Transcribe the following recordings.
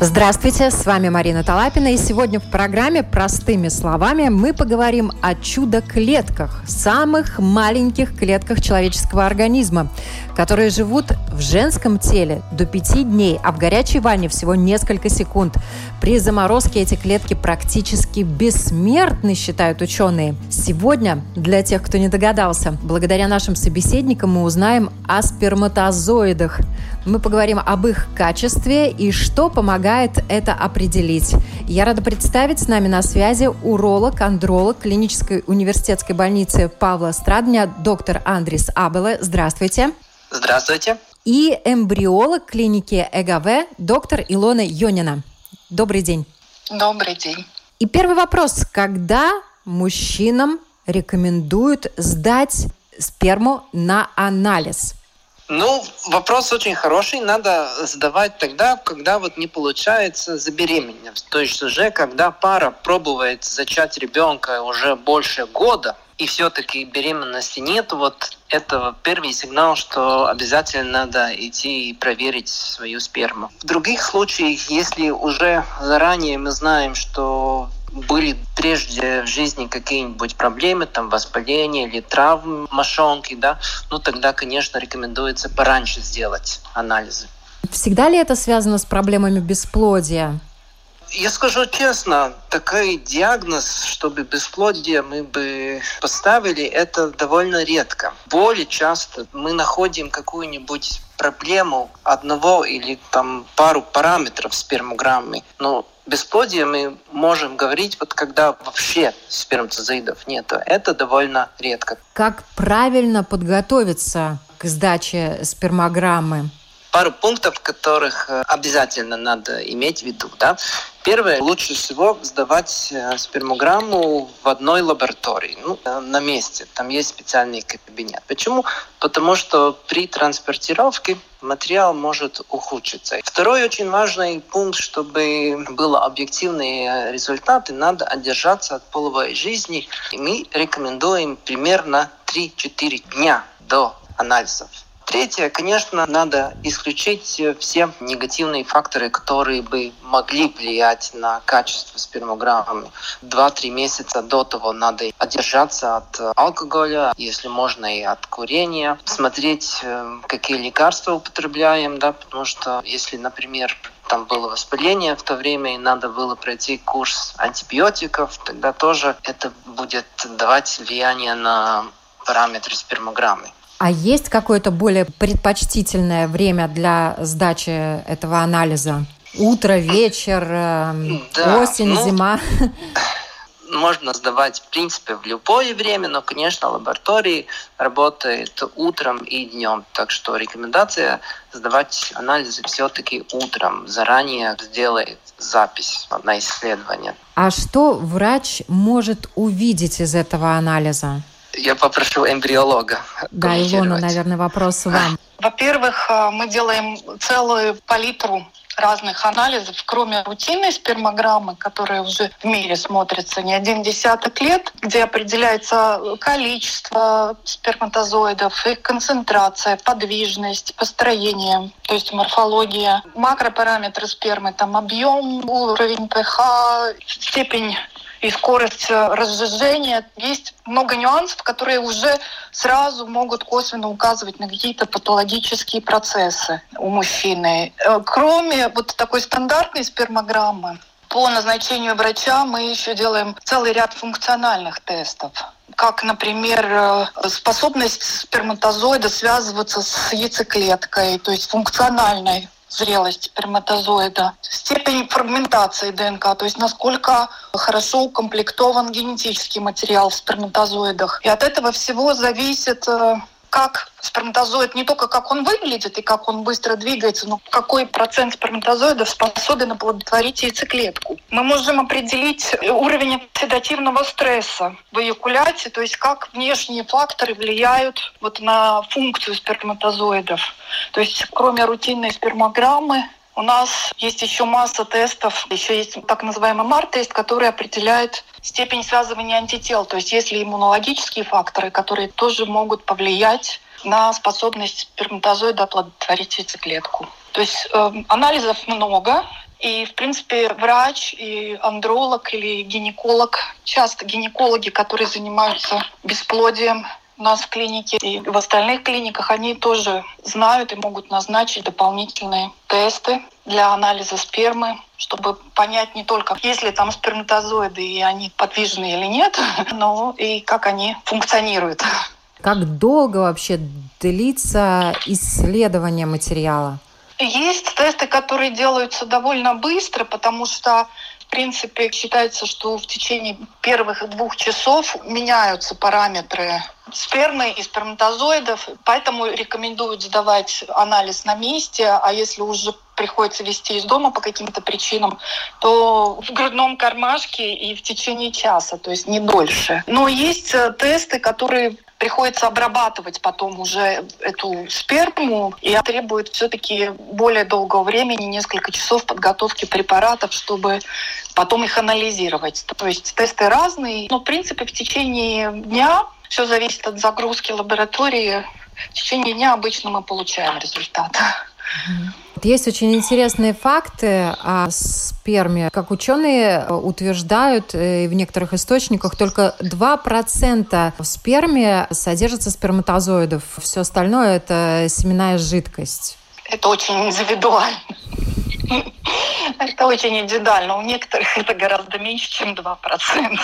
Здравствуйте, с вами Марина Талапина, и сегодня в программе «Простыми словами» мы поговорим о чудо-клетках, самых маленьких клетках человеческого организма, которые живут в женском теле до пяти дней, а в горячей ванне всего несколько секунд. При заморозке эти клетки практически бессмертны, считают ученые. Сегодня, для тех, кто не догадался, благодаря нашим собеседникам мы узнаем о сперматозоидах. Мы поговорим об их качестве и что помогает это определить. Я рада представить с нами на связи уролог, андролог клинической университетской больницы Павла Страдня, доктор Андрис Абеле. Здравствуйте. Здравствуйте. И эмбриолог клиники ЭГВ, доктор Илона Йонина. Добрый день. Добрый день. И первый вопрос. Когда мужчинам рекомендуют сдать сперму на анализ? Ну, вопрос очень хороший. Надо задавать тогда, когда вот не получается забеременеть. То есть уже когда пара пробует зачать ребенка уже больше года, и все-таки беременности нет, вот это первый сигнал, что обязательно надо идти и проверить свою сперму. В других случаях, если уже заранее мы знаем, что были прежде в жизни какие-нибудь проблемы, там воспаление или травмы мошонки, да, ну тогда, конечно, рекомендуется пораньше сделать анализы. Всегда ли это связано с проблемами бесплодия? Я скажу честно, такой диагноз, чтобы бесплодие мы бы поставили, это довольно редко. Более часто мы находим какую-нибудь проблему одного или там пару параметров спермограммы, но бесплодие мы можем говорить, вот когда вообще сперматозоидов нет. Это довольно редко. Как правильно подготовиться к сдаче спермограммы? пару пунктов, которых э, обязательно надо иметь в виду. Да? Первое, лучше всего сдавать э, спермограмму в одной лаборатории, ну, э, на месте. Там есть специальный кабинет. Почему? Потому что при транспортировке материал может ухудшиться. Второй очень важный пункт, чтобы были объективные результаты, надо одержаться от половой жизни. И мы рекомендуем примерно 3-4 дня до анализов. Третье, конечно, надо исключить все негативные факторы, которые бы могли влиять на качество спермограммы. Два-три месяца до того надо одержаться от алкоголя, если можно и от курения, смотреть, э, какие лекарства употребляем, да, потому что если, например, там было воспаление в то время, и надо было пройти курс антибиотиков, тогда тоже это будет давать влияние на параметры спермограммы. А есть какое-то более предпочтительное время для сдачи этого анализа? Утро, вечер, эм, да, осень, ну, зима? Можно сдавать, в принципе, в любое время, но, конечно, лаборатории работают утром и днем. Так что рекомендация сдавать анализы все-таки утром. Заранее сделает запись на исследование. А что врач может увидеть из этого анализа? Я попрошу эмбриолога. Да, Илона, наверное, вопрос вам. Во-первых, э, мы делаем целую палитру разных анализов, кроме рутинной спермограммы, которая уже в мире смотрится не один десяток лет, где определяется количество сперматозоидов, их концентрация, подвижность, построение, то есть морфология, макропараметры спермы, там объем, уровень pH, степень и скорость э, разжижения. Есть много нюансов, которые уже сразу могут косвенно указывать на какие-то патологические процессы у мужчины. Э, кроме вот такой стандартной спермограммы, по назначению врача мы еще делаем целый ряд функциональных тестов как, например, э, способность сперматозоида связываться с яйцеклеткой, то есть функциональной зрелость сперматозоида, степень фрагментации ДНК, то есть насколько хорошо укомплектован генетический материал в сперматозоидах. И от этого всего зависит э, как сперматозоид, не только как он выглядит и как он быстро двигается, но какой процент сперматозоидов способен оплодотворить яйцеклетку. Мы можем определить уровень оксидативного стресса в эякуляции, то есть как внешние факторы влияют вот на функцию сперматозоидов. То есть кроме рутинной спермограммы у нас есть еще масса тестов, еще есть так называемый МАР-тест, который определяет степень связывания антител, то есть есть ли иммунологические факторы, которые тоже могут повлиять на способность сперматозоида оплодотворить яйцеклетку. То есть э, анализов много, и, в принципе, врач и андролог или гинеколог, часто гинекологи, которые занимаются бесплодием, у нас в клинике и в остальных клиниках они тоже знают и могут назначить дополнительные тесты для анализа спермы, чтобы понять не только, есть ли там сперматозоиды и они подвижны или нет, но и как они функционируют. Как долго вообще длится исследование материала? Есть тесты, которые делаются довольно быстро, потому что принципе, считается, что в течение первых двух часов меняются параметры спермы и сперматозоидов, поэтому рекомендуют сдавать анализ на месте, а если уже приходится вести из дома по каким-то причинам, то в грудном кармашке и в течение часа, то есть не дольше. Но есть э, тесты, которые приходится обрабатывать потом уже эту сперму, и требует все-таки более долгого времени, несколько часов подготовки препаратов, чтобы потом их анализировать. То есть тесты разные, но в принципе в течение дня все зависит от загрузки лаборатории. В течение дня обычно мы получаем результат. Есть очень интересные факты о сперме. Как ученые э, утверждают э, в некоторых источниках, только 2% в сперме содержится сперматозоидов. Все остальное – это семенная жидкость. Это очень индивидуально. Это очень индивидуально. У некоторых это гораздо меньше, чем 2%.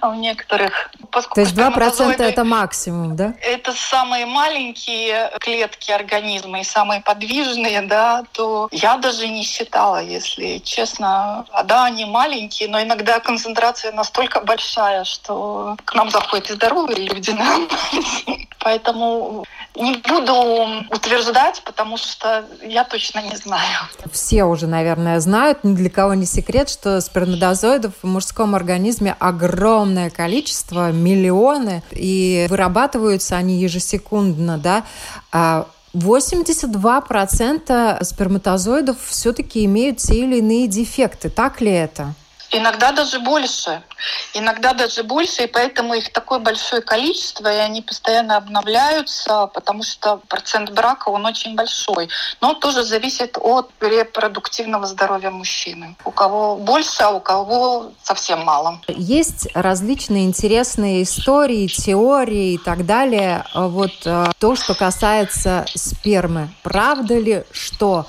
А у некоторых... То есть 2% это максимум, да? Это самые маленькие клетки организма и самые подвижные, да, то я даже не считала, если честно. А да, они маленькие, но иногда концентрация настолько большая, что к нам заходят и здоровые люди на Поэтому не буду утверждать, потому что я точно не знаю. Все уже, наверное, знают, ни для кого не секрет, что сперматозоидов в мужском организме огромное количество, миллионы, и вырабатываются они ежесекундно, да. 82% а сперматозоидов все-таки имеют те или иные дефекты. Так ли это? Иногда даже больше. Иногда даже больше, и поэтому их такое большое количество, и они постоянно обновляются, потому что процент брака, он очень большой. Но тоже зависит от репродуктивного здоровья мужчины. У кого больше, а у кого совсем мало. Есть различные интересные истории, теории и так далее. Вот э, то, что касается спермы. Правда ли, что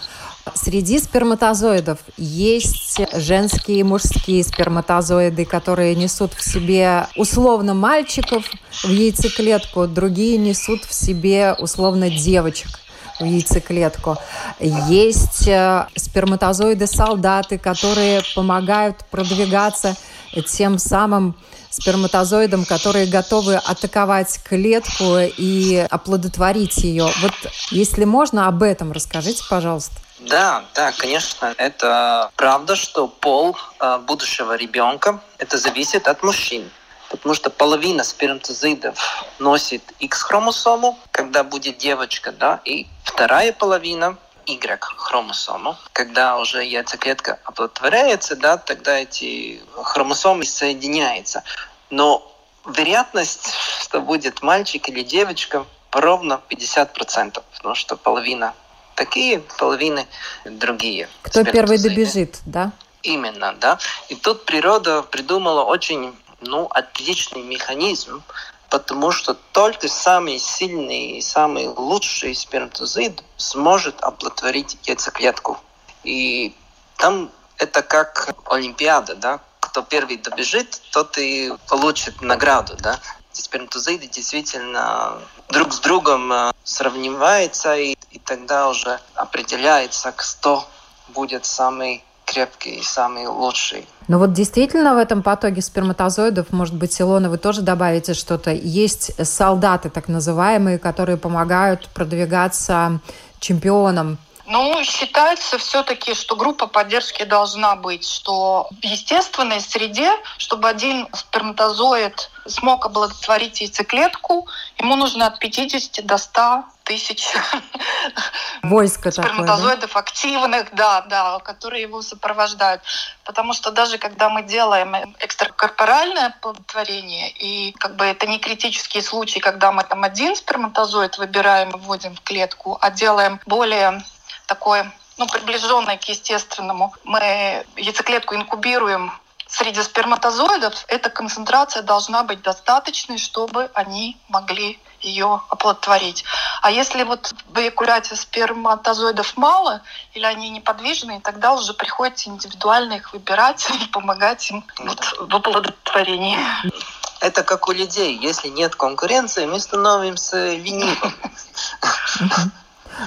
Среди сперматозоидов есть женские и мужские сперматозоиды, которые несут в себе условно мальчиков в яйцеклетку, другие несут в себе условно девочек в яйцеклетку. Есть э, сперматозоиды-солдаты, которые помогают продвигаться тем самым сперматозоидам, которые готовы атаковать клетку и оплодотворить ее. Вот если можно, об этом расскажите, пожалуйста. Да, да, конечно, это правда, что пол э, будущего ребенка это зависит от мужчин. Потому что половина сперматозоидов носит X-хромосому, когда будет девочка, да, и вторая половина Y-хромосому. Когда уже яйцеклетка оплодотворяется, да, тогда эти хромосомы соединяются. Но вероятность, что будет мальчик или девочка, ровно 50%, потому что половина такие, половины другие. Кто первый добежит, да? Именно, да. И тут природа придумала очень ну, отличный механизм, потому что только самый сильный и самый лучший сперматозоид сможет оплодотворить яйцеклетку. И там это как Олимпиада, да? Кто первый добежит, тот и получит награду, да? Сперматозоиды действительно друг с другом э, сравниваются, и, и тогда уже определяется, кто будет самый крепкий и самый лучший. Но вот действительно в этом потоке сперматозоидов, может быть, Илона, вы тоже добавите что-то, есть солдаты так называемые, которые помогают продвигаться чемпионам ну, считается все-таки, что группа поддержки должна быть, что в естественной среде, чтобы один сперматозоид смог оплодотворить яйцеклетку, ему нужно от 50 до 100 тысяч Войско сперматозоидов такое, да? активных, да, да, которые его сопровождают. Потому что даже когда мы делаем экстракорпоральное оплодотворение, и как бы это не критический случай, когда мы там один сперматозоид выбираем и вводим в клетку, а делаем более такой ну, приближенной к естественному. Мы яйцеклетку инкубируем среди сперматозоидов, эта концентрация должна быть достаточной, чтобы они могли ее оплодотворить. А если вот в эякуляте сперматозоидов мало или они неподвижные, тогда уже приходится индивидуально их выбирать и помогать им вот в оплодотворении. Это как у людей. Если нет конкуренции, мы становимся ленивым.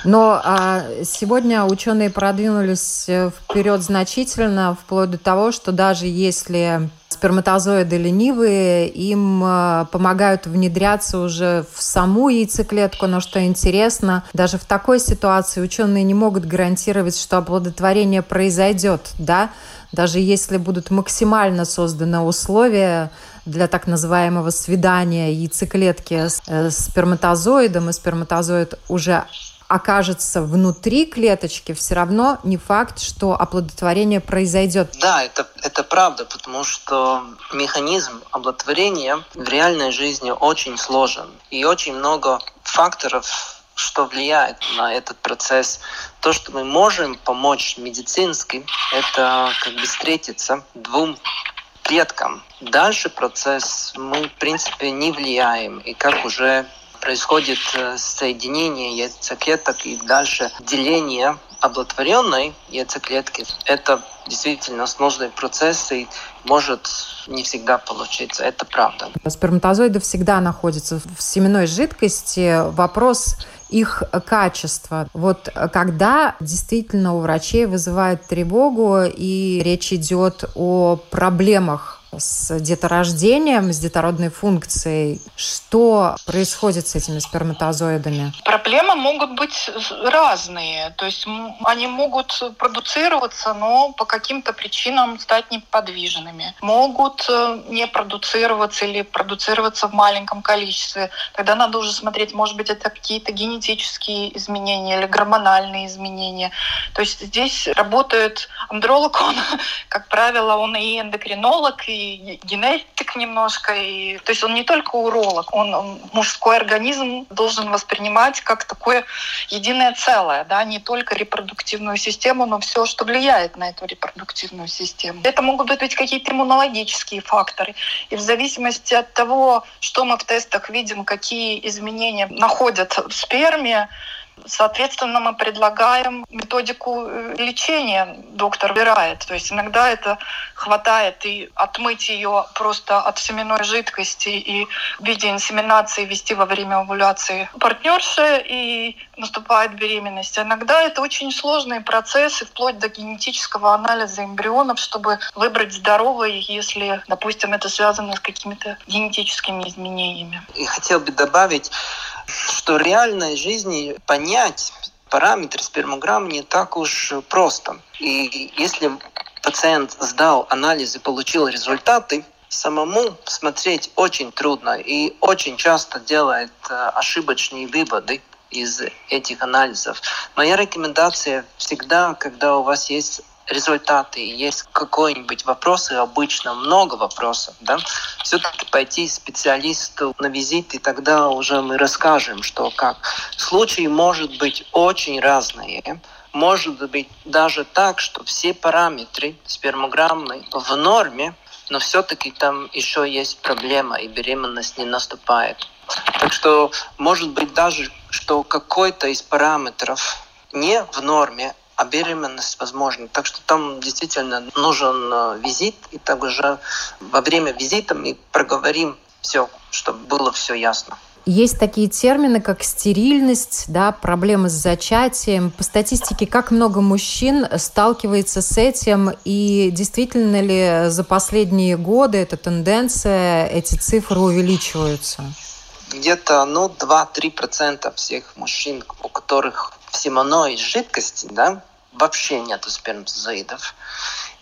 Но а, сегодня ученые продвинулись э, вперед значительно, вплоть до того, что даже если сперматозоиды ленивые, им а, помогают внедряться уже в саму яйцеклетку. Но что интересно, даже в такой ситуации ученые не могут гарантировать, что оплодотворение произойдет, да, даже если будут максимально созданы условия для так называемого свидания яйцеклетки с э, сперматозоидом, и сперматозоид уже окажется внутри клеточки, все равно не факт, что оплодотворение произойдет. Да, это, это правда, потому что механизм оплодотворения в реальной жизни очень сложен. И очень много факторов, что влияет на этот процесс. То, что мы можем помочь медицински, это как бы встретиться двум клеткам. Дальше процесс мы, в принципе, не влияем. И как уже происходит э, соединение яйцеклеток и дальше деление оплодотворенной яйцеклетки. Это действительно сложный процесс и может не всегда получиться. Это правда. Сперматозоиды всегда находятся в семенной жидкости. Вопрос их качества. Вот когда действительно у врачей вызывает тревогу и речь идет о проблемах с деторождением, с детородной функцией. Что происходит с этими сперматозоидами? Проблемы могут быть разные. То есть они могут продуцироваться, но по каким-то причинам стать неподвижными. Могут э, не продуцироваться или продуцироваться в маленьком количестве. Тогда надо уже смотреть, может быть, это какие-то генетические изменения или гормональные изменения. То есть здесь работает андролог, он, как правило, он и эндокринолог, и генетик немножко. И, то есть он не только уролог, он, он мужской организм должен воспринимать как такое единое целое, да, не только репродуктивную систему, но все, что влияет на эту репродуктивную систему. Это могут быть какие-то иммунологические факторы. И в зависимости от того, что мы в тестах видим, какие изменения находят в сперме, Соответственно, мы предлагаем методику э, лечения. Доктор выбирает. То есть иногда это хватает и отмыть ее просто от семенной жидкости и в виде инсеминации вести во время овуляции партнерши и наступает беременность. Иногда это очень сложные процессы, вплоть до генетического анализа эмбрионов, чтобы выбрать здоровый, если, допустим, это связано с какими-то генетическими изменениями. И хотел бы добавить, что в реальной жизни понять параметры спермограмм не так уж просто. И если пациент сдал анализ и получил результаты, самому смотреть очень трудно и очень часто делает э, ошибочные выводы из этих анализов. Моя рекомендация всегда, когда у вас есть результаты, есть какой-нибудь вопрос, и обычно много вопросов, да, все-таки пойти специалисту на визит, и тогда уже мы расскажем, что как. Случаи может быть очень разные. Может быть даже так, что все параметры спермограммы в норме, но все-таки там еще есть проблема, и беременность не наступает. Так что может быть даже, что какой-то из параметров не в норме, а беременность возможна. Так что там действительно нужен э, визит, и также во время визита мы проговорим все, чтобы было все ясно. Есть такие термины, как стерильность, да, проблемы с зачатием. По статистике, как много мужчин сталкивается с этим, и действительно ли за последние годы эта тенденция, эти цифры увеличиваются? Где-то ну, 2-3% всех мужчин, у которых в семенной жидкости, да, вообще нету сперматозоидов.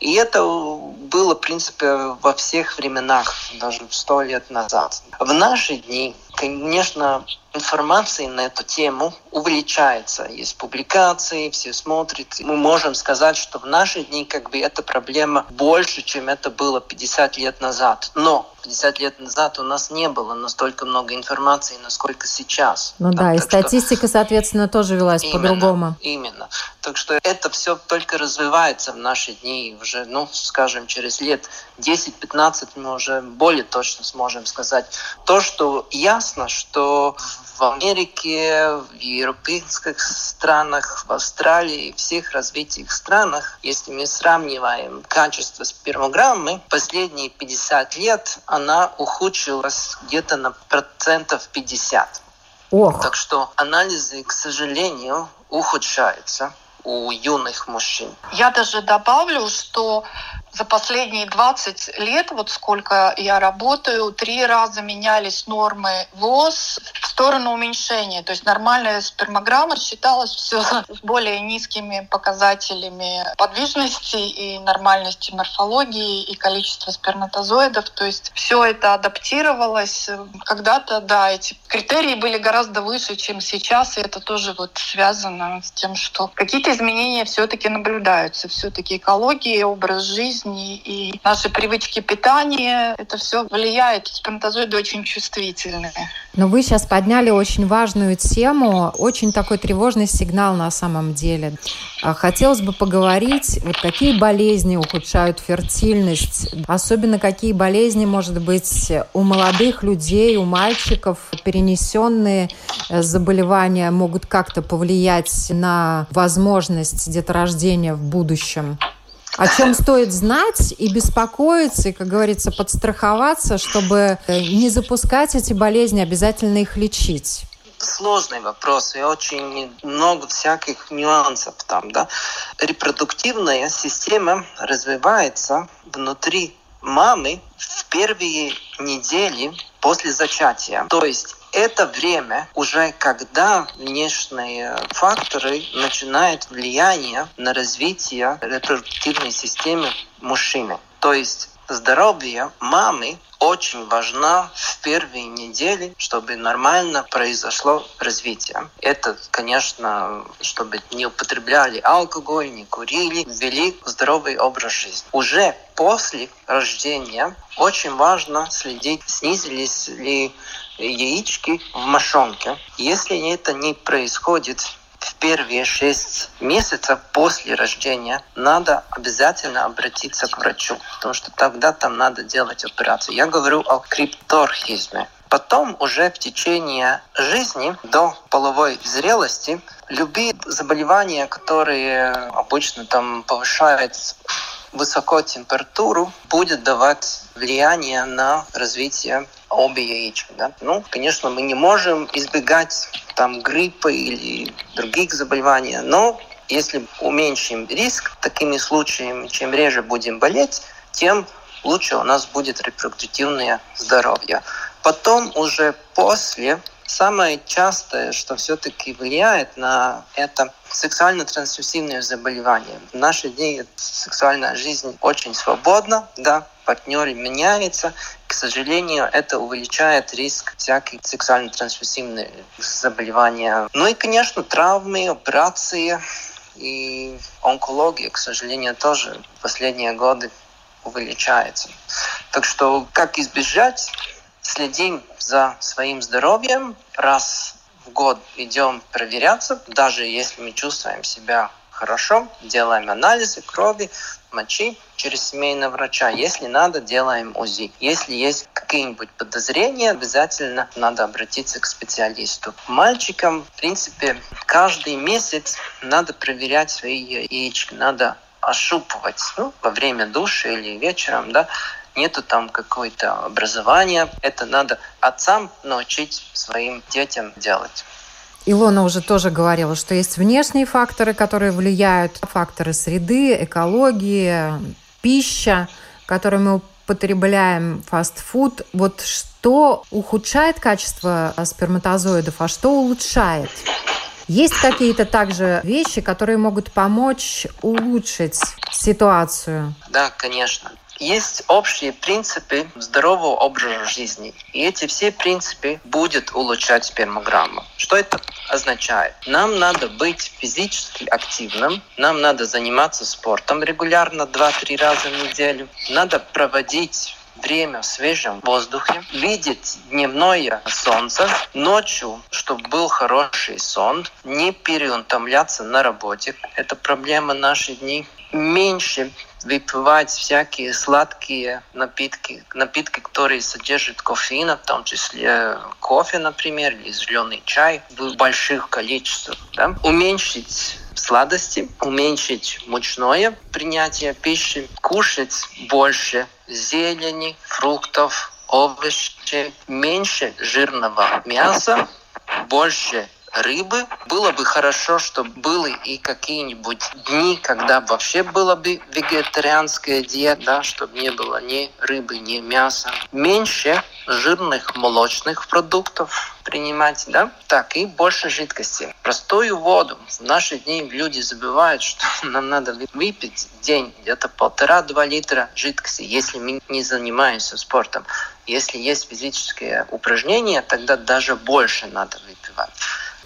И это было, в принципе, во всех временах, даже сто лет назад. В наши дни, конечно, информации на эту тему увеличается. Есть публикации, все смотрят. Мы можем сказать, что в наши дни как бы эта проблема больше, чем это было 50 лет назад. Но 50 лет назад у нас не было настолько много информации, насколько сейчас. Ну да, и статистика, что... соответственно, тоже велась по-другому. Именно. Так что это все только развивается в наши дни. Уже, ну, скажем, через лет 10-15 мы уже более точно сможем сказать. То, что ясно, что в Америке, в европейских странах, в Австралии, в всех развитых странах, если мы сравниваем качество спермограммы, последние 50 лет она ухудшилась где-то на процентов 50. Ох. Так что анализы, к сожалению, ухудшаются у юных мужчин. Я даже добавлю, что за последние 20 лет, вот сколько я работаю, три раза менялись нормы ВОЗ в сторону уменьшения. То есть нормальная спермограмма считалась все с более низкими показателями подвижности и нормальности морфологии и количества сперматозоидов. То есть все это адаптировалось. Когда-то, да, эти критерии были гораздо выше, чем сейчас, и это тоже вот связано с тем, что изменения все-таки наблюдаются. Все-таки экология, образ жизни, и наши привычки питания, это все влияет. Сперматозоиды очень чувствительные. Но вы сейчас подняли очень важную тему, очень такой тревожный сигнал на самом деле. А хотелось бы поговорить, вот какие болезни ухудшают фертильность, особенно какие болезни, может быть, у молодых людей, у мальчиков, перенесенные заболевания могут как-то повлиять на возможность деторождения в будущем о чем стоит знать и беспокоиться, и, как говорится, подстраховаться, чтобы э, не запускать эти болезни, обязательно их лечить? сложный вопрос и очень много всяких нюансов там, да. Репродуктивная система развивается внутри мамы в первые недели после зачатия. То есть это время уже когда внешние факторы начинают влияние на развитие репродуктивной системы мужчины. То есть здоровье мамы очень важна в первые недели, чтобы нормально произошло развитие. Это, конечно, чтобы не употребляли алкоголь, не курили, ввели здоровый образ жизни. Уже после рождения очень важно следить, снизились ли яички в мошонке. Если это не происходит в первые шесть месяцев после рождения надо обязательно обратиться к врачу, потому что тогда там надо делать операцию. Я говорю о крипторхизме. Потом уже в течение жизни до половой зрелости любые заболевания, которые обычно там повышают высокую температуру, будет давать влияние на развитие обе яички. Да? Ну, конечно, мы не можем избегать там гриппа или других заболеваний, но если уменьшим риск такими случаями, чем реже будем болеть, тем лучше у нас будет репродуктивное здоровье. Потом уже после самое частое, что все-таки влияет на это сексуально-трансмиссивные заболевания. В наши дни сексуальная жизнь очень свободна, да, партнеры меняются. К сожалению, это увеличивает риск всяких сексуально-трансмиссивных заболеваний. Ну и, конечно, травмы, операции и онкология, к сожалению, тоже в последние годы увеличается. Так что как избежать? Следим за своим здоровьем, раз в год идем проверяться, даже если мы чувствуем себя хорошо, делаем анализы крови, мочи через семейного врача. Если надо, делаем УЗИ. Если есть какие-нибудь подозрения, обязательно надо обратиться к специалисту. Мальчикам, в принципе, каждый месяц надо проверять свои яички, надо ощупывать ну, во время душа или вечером, да, нету там какое-то образования. Это надо отцам научить своим детям делать. Илона уже тоже говорила, что есть внешние факторы, которые влияют, факторы среды, экологии, пища, которые мы потребляем фастфуд. Вот что ухудшает качество сперматозоидов, а что улучшает? Есть какие-то также вещи, которые могут помочь улучшить ситуацию? Да, конечно. Есть общие принципы здорового образа жизни. И эти все принципы будут улучшать спермограмму. Что это означает? Нам надо быть физически активным, нам надо заниматься спортом регулярно 2-3 раза в неделю, надо проводить время в свежем воздухе, видеть дневное солнце, ночью, чтобы был хороший сон, не переутомляться на работе. Это проблема наших дней. Меньше выпивать всякие сладкие напитки, напитки, которые содержат кофеин, в том числе кофе, например, или зеленый чай в больших количествах. Да? Уменьшить сладости, уменьшить мучное принятие пищи, кушать больше зелени, фруктов, овощей, меньше жирного мяса, больше рыбы. Было бы хорошо, чтобы были и какие-нибудь дни, когда вообще была бы вегетарианская диета, чтобы не было ни рыбы, ни мяса. Меньше жирных молочных продуктов принимать, да? Так, и больше жидкости. Простую воду. В наши дни люди забывают, что нам надо выпить день где-то полтора-два литра жидкости, если мы не занимаемся спортом. Если есть физические упражнения, тогда даже больше надо выпивать.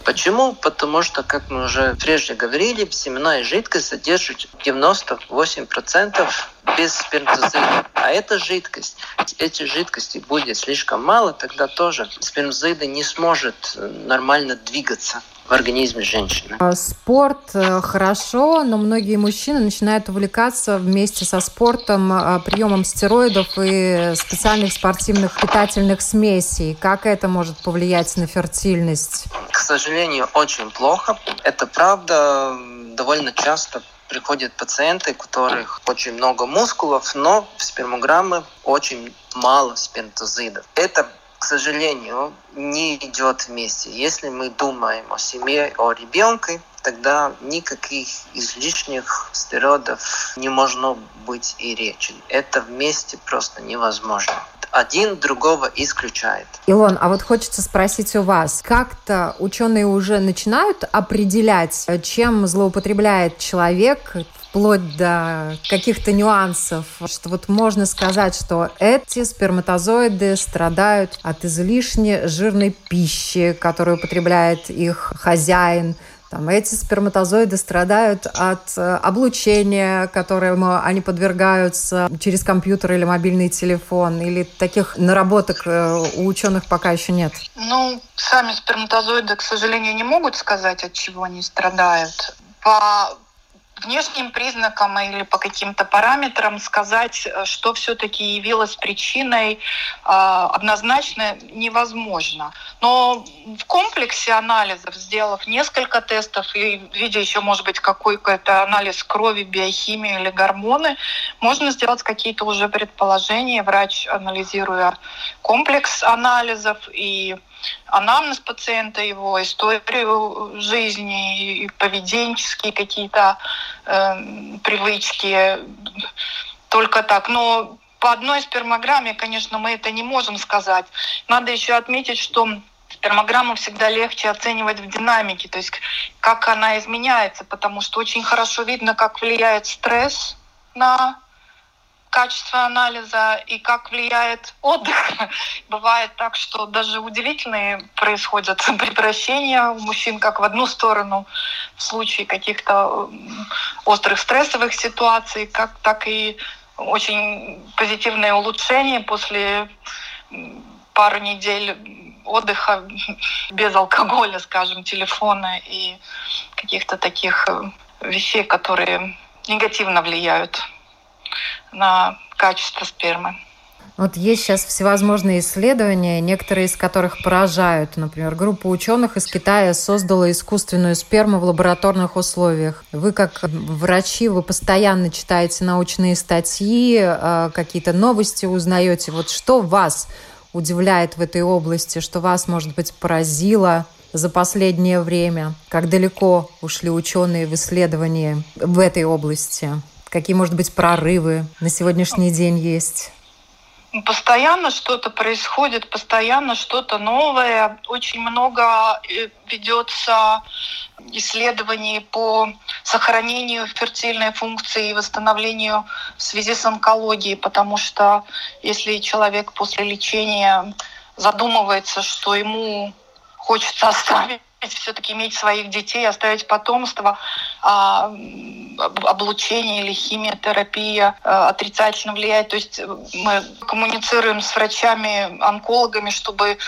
Почему? Потому что, как мы уже прежде говорили, семенная жидкость содержит 98% без сперматозоида. А эта жидкость, эти жидкости будет слишком мало, тогда тоже сперматозоида не сможет нормально двигаться в организме женщины. А, спорт э, хорошо, но многие мужчины начинают увлекаться вместе со спортом а, приемом стероидов и специальных спортивных питательных смесей. Как это может повлиять на фертильность? К сожалению, очень плохо. Это правда. Довольно часто приходят пациенты, у которых очень много мускулов, но в спермограммы очень мало сперматозидов. Это к сожалению, не идет вместе. Если мы думаем о семье, о ребенке, тогда никаких излишних стероидов не можно быть и речи. Это вместе просто невозможно один другого исключает. Илон, а вот хочется спросить у вас, как-то ученые уже начинают определять, чем злоупотребляет человек вплоть до каких-то нюансов, что вот можно сказать, что эти сперматозоиды страдают от излишне жирной пищи, которую употребляет их хозяин, там, эти сперматозоиды страдают от э, облучения, которому они подвергаются через компьютер или мобильный телефон, или таких наработок э, у ученых пока еще нет? Ну, сами сперматозоиды, к сожалению, не могут сказать, от чего они страдают. По внешним признакам или по каким-то параметрам сказать, э, что все-таки явилось причиной, э, однозначно невозможно. Но в комплексе анализов, сделав несколько тестов и видя еще, может быть, какой-то анализ крови, биохимии или гормоны, можно сделать какие-то уже предположения. Врач, анализируя комплекс анализов и анамнез пациента, его историю жизни, и поведенческие какие-то э, привычки. Только так. Но по одной спермограмме, конечно, мы это не можем сказать. Надо еще отметить, что спермограмму всегда легче оценивать в динамике, то есть как она изменяется, потому что очень хорошо видно, как влияет стресс на качество анализа и как влияет отдых. Бывает так, что даже удивительные происходят превращения у мужчин как в одну сторону в случае каких-то острых стрессовых ситуаций, как, так и очень позитивное улучшение после пару недель отдыха без алкоголя, скажем, телефона и каких-то таких э, вещей, которые негативно влияют на качество спермы. Вот есть сейчас всевозможные исследования, некоторые из которых поражают. Например, группа ученых из Китая создала искусственную сперму в лабораторных условиях. Вы как врачи, вы постоянно читаете научные статьи, э, какие-то новости узнаете. Вот что вас удивляет в этой области, что вас, может быть, поразило за последнее время? Как далеко ушли ученые в исследовании в этой области? Какие, может быть, прорывы на сегодняшний день есть? Постоянно что-то происходит, постоянно что-то новое. Очень много э, ведется исследований по сохранению фертильной функции и восстановлению в связи с онкологией, потому что если человек после лечения задумывается, что ему хочется оставить все-таки иметь своих детей, оставить потомство, а облучение или химиотерапия а, отрицательно влияет. То есть мы коммуницируем с врачами-онкологами, чтобы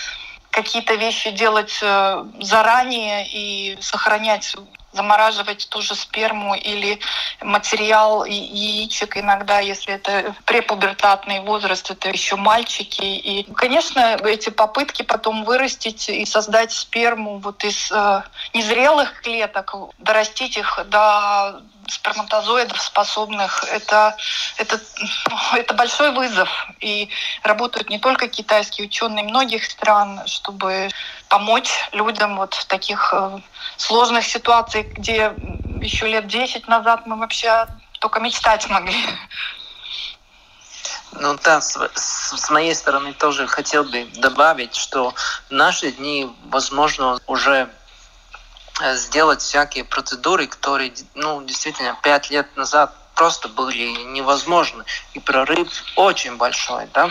какие-то вещи делать э, заранее и сохранять замораживать ту же сперму или материал яичек иногда, если это препубертатный возраст, это еще мальчики. И, конечно, эти попытки потом вырастить и создать сперму вот из э, незрелых клеток, дорастить их до сперматозоидов способных, это, это, это большой вызов. И работают не только китайские ученые многих стран, чтобы помочь людям вот в таких э, сложных ситуациях, где еще лет 10 назад мы вообще только мечтать могли. Ну да, с, с моей стороны тоже хотел бы добавить, что в наши дни, возможно, уже сделать всякие процедуры, которые, ну, действительно, пять лет назад просто были невозможны. И прорыв очень большой. Да?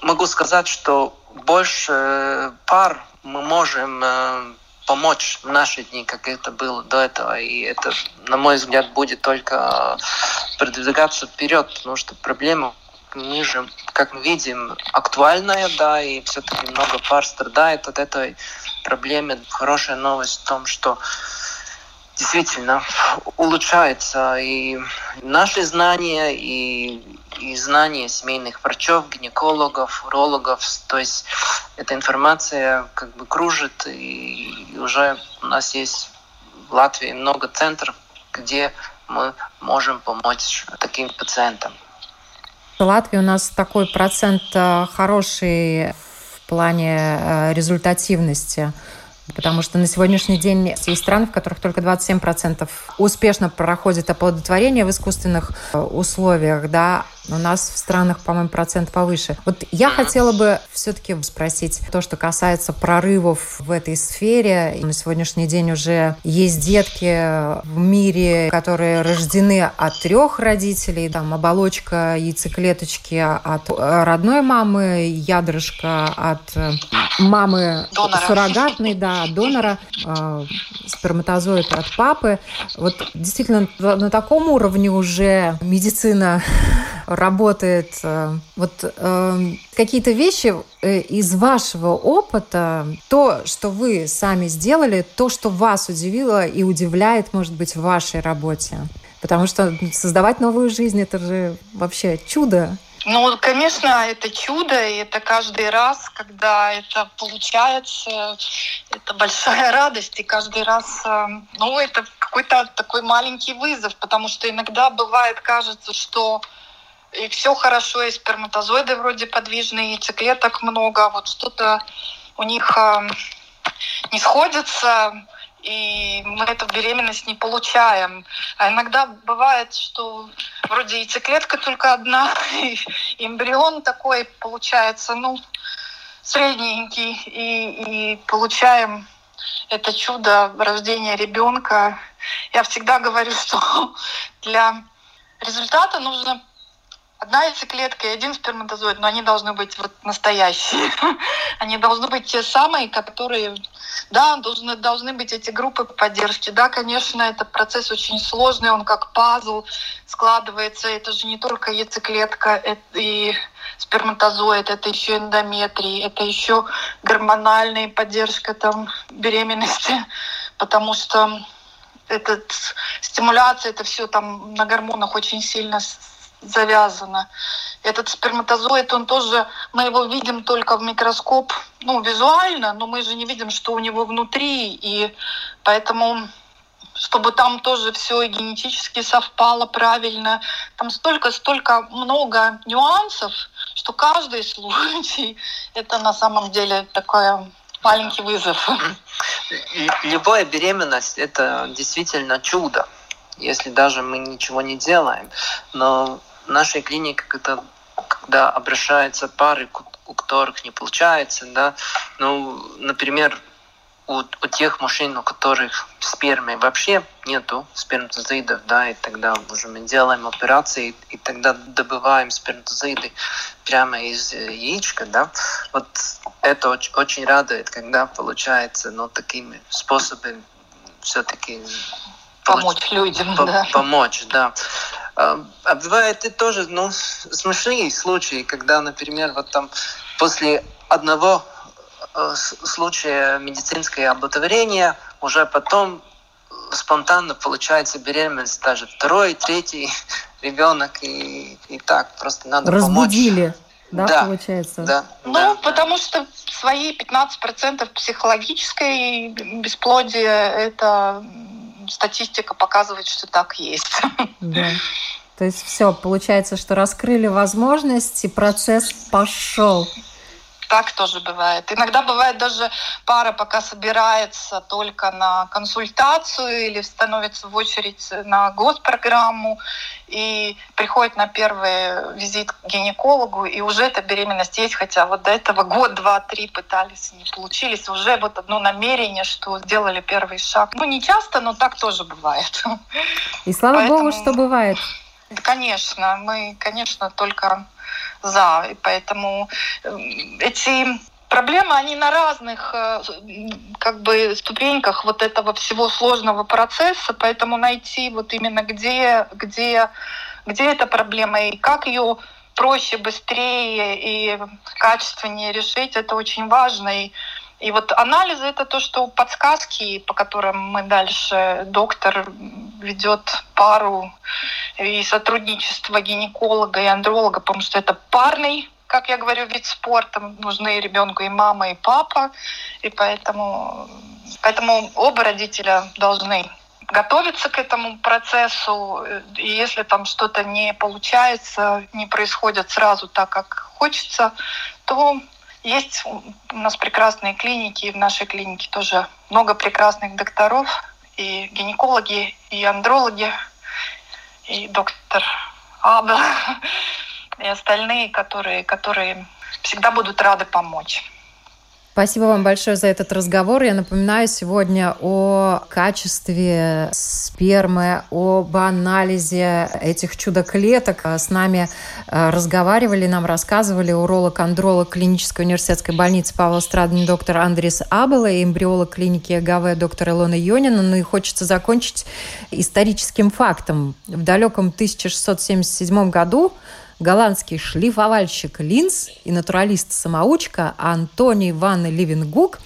Могу сказать, что больше э, пар мы можем э, помочь в наши дни, как это было до этого. И это, на мой взгляд, будет только продвигаться вперед, потому что проблема мы же, как мы видим, актуальная, да, и все-таки много пар страдает от этой проблемы. Хорошая новость в том, что действительно улучшается и наши знания, и, и знания семейных врачов, гинекологов, урологов. То есть эта информация как бы кружит, и уже у нас есть в Латвии много центров, где мы можем помочь таким пациентам. В Латвии у нас такой процент э, хороший в плане э, результативности. Потому что на сегодняшний день есть страны, в которых только 27% успешно проходит оплодотворение в искусственных э, условиях, да, у нас в странах, по-моему, процент повыше. Вот я хотела бы все-таки спросить то, что касается прорывов в этой сфере. На сегодняшний день уже есть детки в мире, которые рождены от трех родителей. Там оболочка яйцеклеточки от родной мамы, ядрышко от мамы донора. суррогатной, да, донора, э, сперматозоид от папы. Вот действительно на таком уровне уже медицина работает. Э, вот э, какие-то вещи э, из вашего опыта, то, что вы сами сделали, то, что вас удивило и удивляет, может быть, в вашей работе. Потому что создавать новую жизнь – это же вообще чудо. Ну, конечно, это чудо, и это каждый раз, когда это получается, это большая радость, и каждый раз, ну, это какой-то такой маленький вызов, потому что иногда бывает, кажется, что и все хорошо, и сперматозоиды вроде подвижные, яйцеклеток много, вот что-то у них э, не сходится, и мы эту беременность не получаем. А иногда бывает, что вроде яйцеклетка только одна, и эмбрион такой получается, ну, средненький, и, и получаем это чудо рождения ребенка. Я всегда говорю, что для результата нужно одна яйцеклетка и один сперматозоид, но они должны быть вот настоящие. Они должны быть те самые, которые, да, должны, должны быть эти группы поддержки. Да, конечно, этот процесс очень сложный, он как пазл складывается. Это же не только яйцеклетка и сперматозоид, это еще эндометрий, это еще гормональная поддержка там беременности, потому что этот стимуляция, это все там на гормонах очень сильно завязано. Этот сперматозоид, он тоже, мы его видим только в микроскоп, ну, визуально, но мы же не видим, что у него внутри, и поэтому чтобы там тоже все генетически совпало правильно. Там столько-столько много нюансов, что каждый случай это на самом деле такая маленький вызов. Любая беременность – это действительно чудо, если даже мы ничего не делаем. Но в нашей клинике это когда обращаются пары, у которых не получается, да, ну, например, у, у тех мужчин, у которых спермы вообще нету сперматозоидов, да, и тогда уже мы делаем операции, и тогда добываем сперматозоиды прямо из э, яичка, да, вот это очень, очень радует, когда получается, ну, такими способами все-таки помочь получ... людям, по да. Помочь, да. А, а бывает и тоже, ну, смешные случаи, когда, например, вот там после одного Э, случае медицинское оплодотворение, уже потом спонтанно получается беременность, даже второй, третий ребенок, и, и так просто надо Разбудили. помочь. Да, да, получается? Да. Ну, да, потому что свои 15% психологической бесплодия, это статистика показывает, что так есть. Да. То есть все, получается, что раскрыли возможности, процесс пошел так тоже бывает. Иногда бывает даже пара пока собирается только на консультацию или становится в очередь на госпрограмму и приходит на первый визит к гинекологу, и уже эта беременность есть, хотя вот до этого год, два, три пытались, не получились. Уже вот одно намерение, что сделали первый шаг. Ну, не часто, но так тоже бывает. И слава Поэтому... Богу, что бывает. Конечно, мы, конечно, только за. И поэтому э, эти проблемы, они на разных э, как бы ступеньках вот этого всего сложного процесса, поэтому найти вот именно где, где, где эта проблема и как ее проще, быстрее и качественнее решить, это очень важно. И и вот анализы это то, что подсказки, по которым мы дальше доктор ведет пару и сотрудничество гинеколога и андролога, потому что это парный как я говорю, вид спорта, нужны ребенку и мама, и папа, и поэтому, поэтому оба родителя должны готовиться к этому процессу, и если там что-то не получается, не происходит сразу так, как хочется, то есть у нас прекрасные клиники, и в нашей клинике тоже много прекрасных докторов, и гинекологи, и андрологи, и доктор Абел, и остальные, которые, которые всегда будут рады помочь. Спасибо вам большое за этот разговор. Я напоминаю сегодня о качестве спермы, об анализе этих чудо-клеток. С нами э, разговаривали, нам рассказывали уролог-андролог клинической университетской больницы Павла Страдани доктор Андрис Абела и эмбриолог клиники ГВ доктор Илона Йонина. Ну и хочется закончить историческим фактом. В далеком 1677 году голландский шлифовальщик Линз и натуралист-самоучка Антоний Ван Ливенгук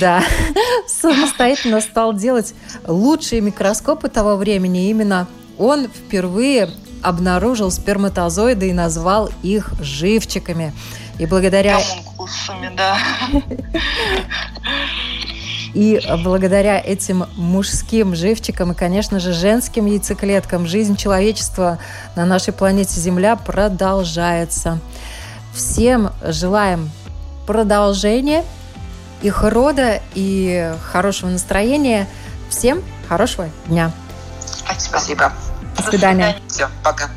да, самостоятельно стал делать лучшие микроскопы того времени. Именно он впервые обнаружил сперматозоиды и назвал их живчиками. И благодаря... да. И благодаря этим мужским живчикам и, конечно же, женским яйцеклеткам жизнь человечества на нашей планете Земля продолжается. Всем желаем продолжения их рода и хорошего настроения. Всем хорошего дня. Спасибо. До свидания. Все, пока.